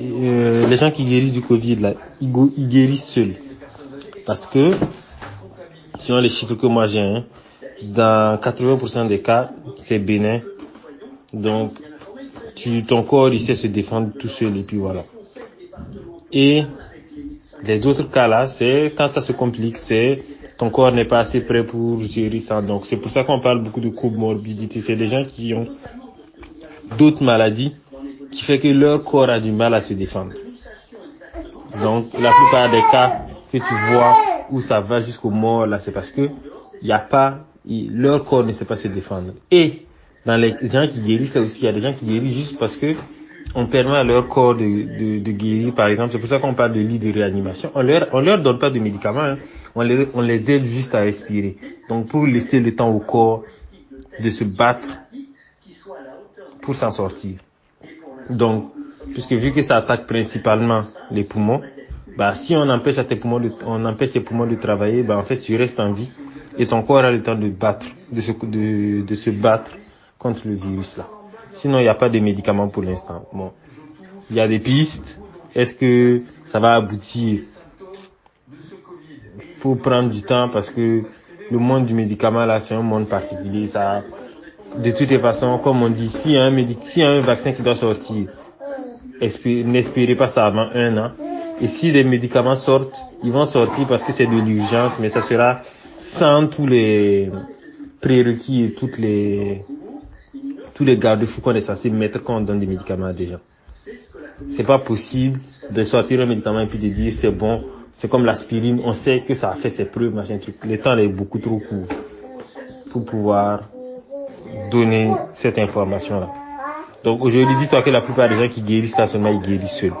Euh, les gens qui guérissent du Covid, là, ils, ils guérissent seuls. Parce que, selon les chiffres que moi j'ai, hein, dans 80% des cas, c'est bénin. Donc, tu, ton corps, il sait se défendre tout seul et puis voilà. Et les autres cas là, c'est quand ça se complique, c'est ton corps n'est pas assez prêt pour gérer ça. Donc, c'est pour ça qu'on parle beaucoup de comorbidité. C'est des gens qui ont d'autres maladies qui fait que leur corps a du mal à se défendre. Donc, la plupart des cas que tu vois où ça va jusqu'au mort, là, c'est parce que il y a pas, leur corps ne sait pas se défendre. Et dans les gens qui guérissent, aussi, il y a des gens qui guérissent juste parce que on permet à leur corps de, de, guérir, par exemple. C'est pour ça qu'on parle de lit de réanimation. On leur, on leur donne pas de médicaments, hein. on, les, on les aide juste à respirer. Donc, pour laisser le temps au corps de se battre pour s'en sortir. Donc, puisque vu que ça attaque principalement les poumons, bah, si on empêche à tes poumons de, on empêche tes poumons de travailler, bah, en fait, tu restes en vie et ton corps a le temps de battre, de se, de, de se battre contre le virus là. Sinon, il n'y a pas de médicaments pour l'instant. Bon. Il y a des pistes. Est-ce que ça va aboutir? Faut prendre du temps parce que le monde du médicament là, c'est un monde particulier. Ça, de toutes les façons, comme on dit, a un médic, a un vaccin qui doit sortir, espé- n'espérez pas ça avant un an. Et si les médicaments sortent, ils vont sortir parce que c'est de l'urgence, mais ça sera sans tous les prérequis toutes les, tous les garde-fous qu'on est censé mettre quand on donne des médicaments à des gens. C'est pas possible de sortir un médicament et puis de dire c'est bon, c'est comme l'aspirine, on sait que ça a fait ses preuves, machin truc. Le temps est beaucoup trop court pour pouvoir donner cette information-là. Donc aujourd'hui, dis-toi que la plupart des gens qui guérissent là seulement, ils guérissent seuls.